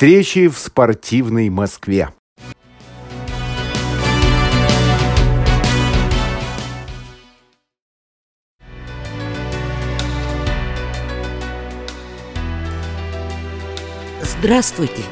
Встречи в спортивной Москве. Здравствуйте!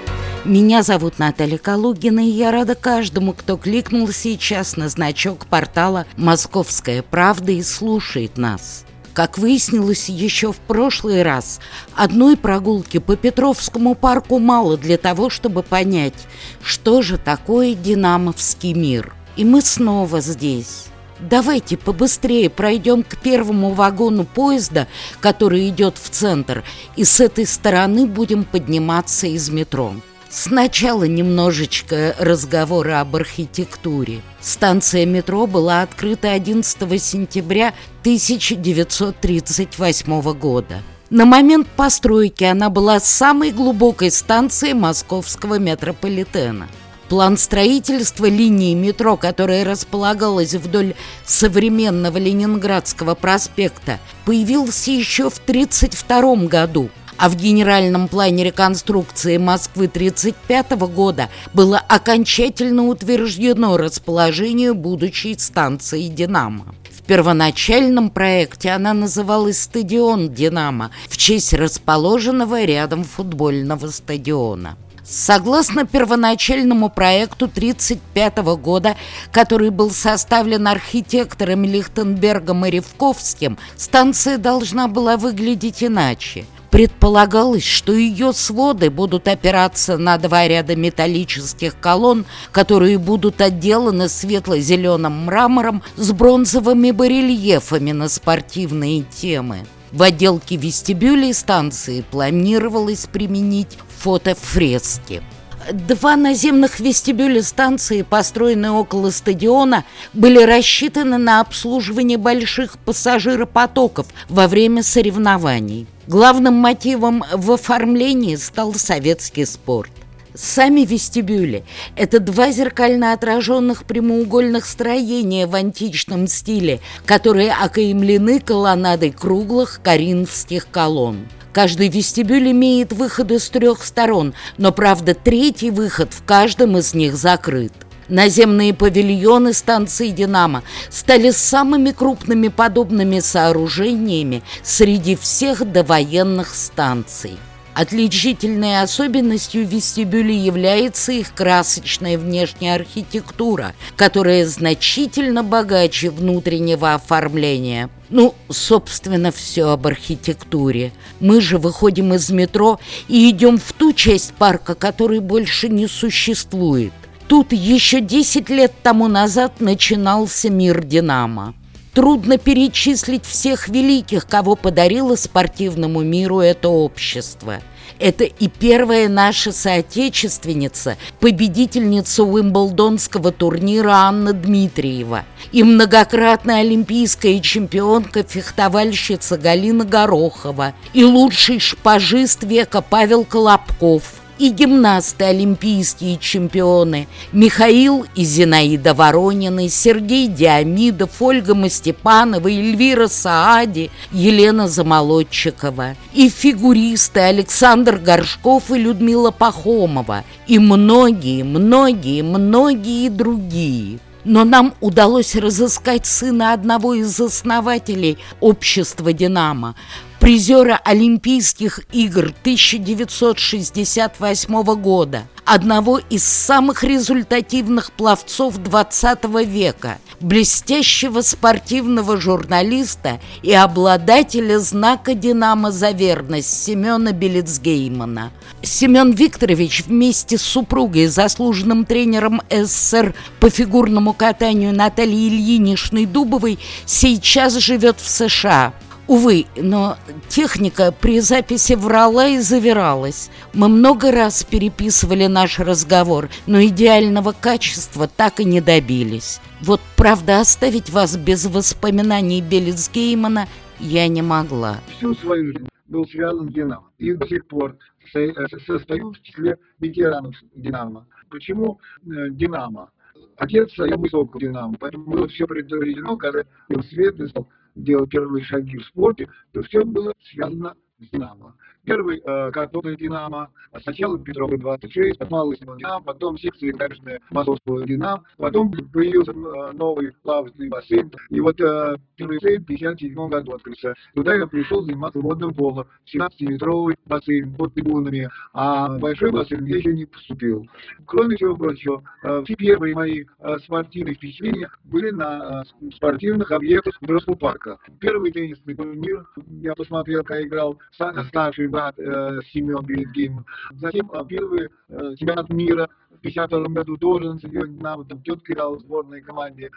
Меня зовут Наталья Калугина, и я рада каждому, кто кликнул сейчас на значок портала «Московская правда» и слушает нас. Как выяснилось еще в прошлый раз, одной прогулки по Петровскому парку мало для того, чтобы понять, что же такое динамовский мир. И мы снова здесь. Давайте побыстрее пройдем к первому вагону поезда, который идет в центр, и с этой стороны будем подниматься из метро. Сначала немножечко разговора об архитектуре. Станция метро была открыта 11 сентября 1938 года. На момент постройки она была самой глубокой станцией московского метрополитена. План строительства линии метро, которая располагалась вдоль современного Ленинградского проспекта, появился еще в 1932 году – а в генеральном плане реконструкции Москвы 1935 года было окончательно утверждено расположение будущей станции «Динамо». В первоначальном проекте она называлась «Стадион Динамо» в честь расположенного рядом футбольного стадиона. Согласно первоначальному проекту 1935 года, который был составлен архитекторами Лихтенбергом и Ревковским, станция должна была выглядеть иначе – Предполагалось, что ее своды будут опираться на два ряда металлических колонн, которые будут отделаны светло-зеленым мрамором с бронзовыми барельефами на спортивные темы. В отделке вестибюлей станции планировалось применить фотофрески. Два наземных вестибюля станции, построенные около стадиона, были рассчитаны на обслуживание больших пассажиропотоков во время соревнований. Главным мотивом в оформлении стал советский спорт. Сами вестибюли – это два зеркально отраженных прямоугольных строения в античном стиле, которые окаймлены колоннадой круглых коринфских колонн. Каждый вестибюль имеет выходы с трех сторон, но, правда, третий выход в каждом из них закрыт. Наземные павильоны станции «Динамо» стали самыми крупными подобными сооружениями среди всех довоенных станций. Отличительной особенностью вестибюля является их красочная внешняя архитектура, которая значительно богаче внутреннего оформления. Ну, собственно, все об архитектуре. Мы же выходим из метро и идем в ту часть парка, которой больше не существует. Тут еще 10 лет тому назад начинался мир «Динамо». Трудно перечислить всех великих, кого подарило спортивному миру это общество. Это и первая наша соотечественница, победительница Уимблдонского турнира Анна Дмитриева, и многократная олимпийская чемпионка-фехтовальщица Галина Горохова, и лучший шпажист века Павел Колобков – и гимнасты олимпийские чемпионы. Михаил и Зинаида Воронины, Сергей Диамидов, Ольга Мастепанова, Эльвира Саади, Елена Замолодчикова, и фигуристы Александр Горшков и Людмила Пахомова, и многие, многие, многие другие. Но нам удалось разыскать сына одного из основателей общества «Динамо», призера Олимпийских игр 1968 года, одного из самых результативных пловцов 20 века, блестящего спортивного журналиста и обладателя знака «Динамо за верность» Семена Белецгеймана. Семен Викторович вместе с супругой, заслуженным тренером СССР по фигурному катанию Натальей Ильиничной Дубовой, сейчас живет в США – Увы, но техника при записи врала и завиралась. Мы много раз переписывали наш разговор, но идеального качества так и не добились. Вот, правда, оставить вас без воспоминаний Белец Геймана я не могла. Всю свою жизнь был связан с «Динамо» и до сих пор состою в числе ветеранов «Динамо». Почему э, «Динамо»? Отец я высокого «Динамо», поэтому было все предопределено, когда его свет стал делал первые шаги в спорте, то все было связано с «Динамо». Первый э, картонный «Динамо», сначала Петрова 26, потом малый «Динамо», потом секция набережная Московского «Динамо», потом появился э, новый плавательный бассейн, и вот э, первый бассейн в 57 году открылся. Туда я пришел заниматься водным полом, 17-метровый бассейн под трибунами, а большой бассейн я еще не поступил. Кроме всего прочего, э, все первые мои э, спортивные впечатления были на э, спортивных объектах Бродского парка. Первый теннисный турнир я посмотрел, когда играл старший брат э, Семен Белизгейм. Затем э, первый э, чемпионат мира в 52 году на стадионе Динамо, играл в сборной команде.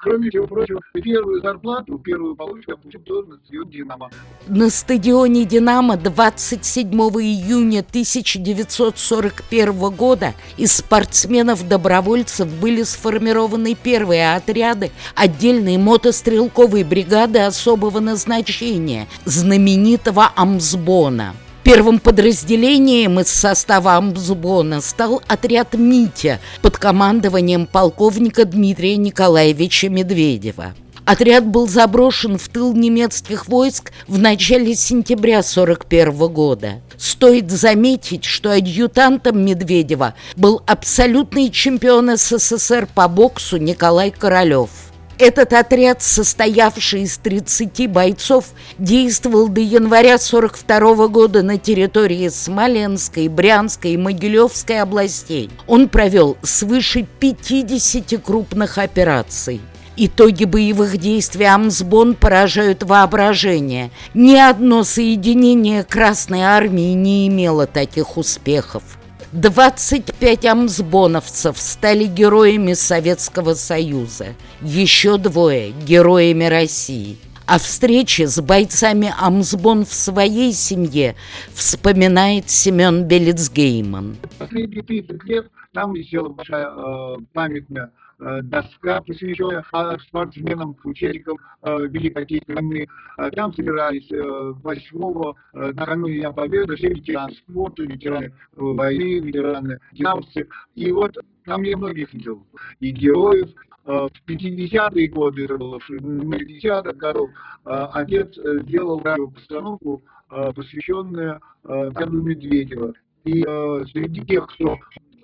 Кроме всего прочего, первую зарплату, первую получку я получил тоже на стадионе «Динамо». На стадионе «Динамо» 27 июня 1941 года из спортсменов-добровольцев были сформированы первые отряды отдельной мотострелковой бригады особого назначения знаменитого Амсбона. Первым подразделением из состава Амсбона стал отряд «Митя» под командованием полковника Дмитрия Николаевича Медведева. Отряд был заброшен в тыл немецких войск в начале сентября 1941 года. Стоит заметить, что адъютантом Медведева был абсолютный чемпион СССР по боксу Николай Королев. Этот отряд, состоявший из 30 бойцов, действовал до января 42 года на территории Смоленской, Брянской и Могилевской областей. Он провел свыше 50 крупных операций. Итоги боевых действий Амсбон поражают воображение. Ни одно соединение Красной Армии не имело таких успехов. 25 амсбоновцев стали героями Советского Союза, еще двое – героями России. О встрече с бойцами Амсбон в своей семье вспоминает Семен Белицгейман. Последние 30 лет там висела большая э, памятная Э, доска, посвященная спортсменам, участникам э, Великой Отечественной войны. Э, там собирались 8 накануне Дня Победы все ветераны спорта, ветераны войны, ветераны динамовцы. И вот там я многих видел. И героев, в 50-е годы, это было в 60-х годах, отец сделал радиопостановку, посвященную Карлу Медведева. И среди тех, кто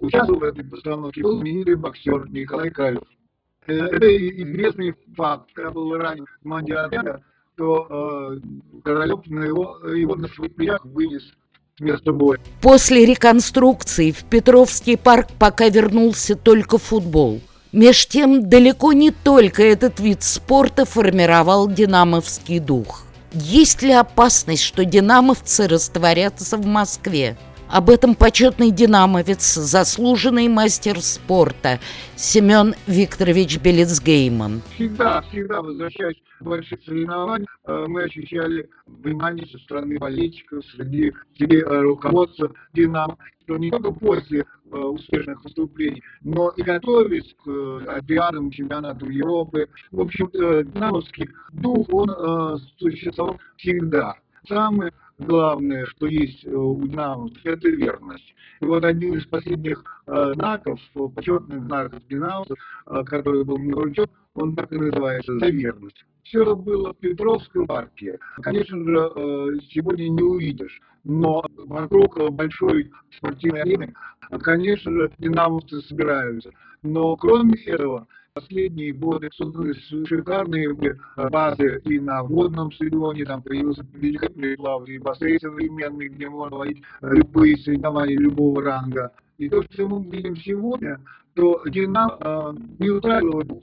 Участвовал в этой постановке был знаменитый боксер Николай Калев. Э, это известный факт. Когда был ранен в команде отряда, то э, Королев на его, его на своих плечах вынес место боя. После реконструкции в Петровский парк пока вернулся только футбол. Меж тем, далеко не только этот вид спорта формировал динамовский дух. Есть ли опасность, что динамовцы растворятся в Москве? Об этом почетный динамовец, заслуженный мастер спорта Семен Викторович Белецгейман. Всегда, всегда возвращаясь к больших соревнований, э, мы ощущали внимание со стороны болельщиков, среди, среди э, руководства «Динамо», что не только после э, успешных выступлений, но и готовясь к Олимпиадам, чемпионату Европы. В общем, динамовский дух, он существовал всегда. Самое главное, что есть у динамовцев, это верность. И вот один из последних э, знаков, почетных знаков динамовцев, э, который был мне вручен, он так и называется «За верность». Все было в Петровском парке. Конечно же, э, сегодня не увидишь, но вокруг большой спортивной арены, конечно же, динамовцы собираются. Но кроме этого, последние годы шикарные базы и на водном стадионе, там появился великолепный плавный бассейн современный, где можно ловить любые соревнования любого ранга. И то, что мы видим сегодня, то Динамо э, не утратил дух.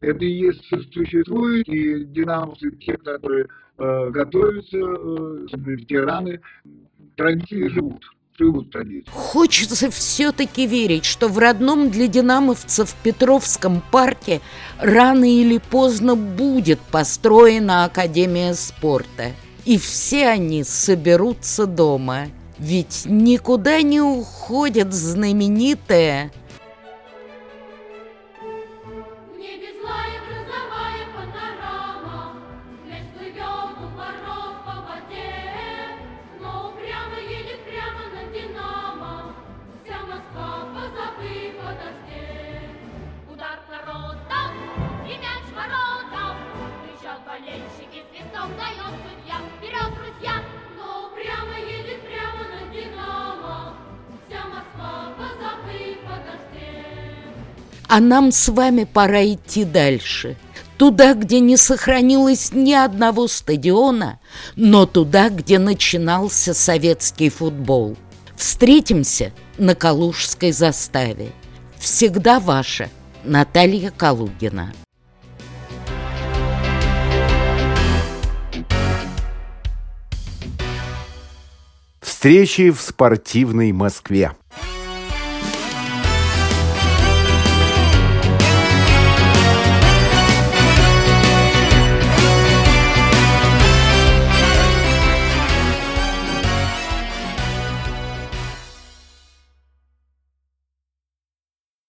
Это и есть существует, и динамовцы, те, которые э, готовятся, э, ветераны, традиции живут живут традиции. Хочется все-таки верить, что в родном для динамовцев Петровском парке рано или поздно будет построена Академия спорта. И все они соберутся дома. Ведь никуда не уходят знаменитые А нам с вами пора идти дальше. Туда, где не сохранилось ни одного стадиона, но туда, где начинался советский футбол. Встретимся на Калужской заставе. Всегда ваша Наталья Калугина. Встречи в спортивной Москве.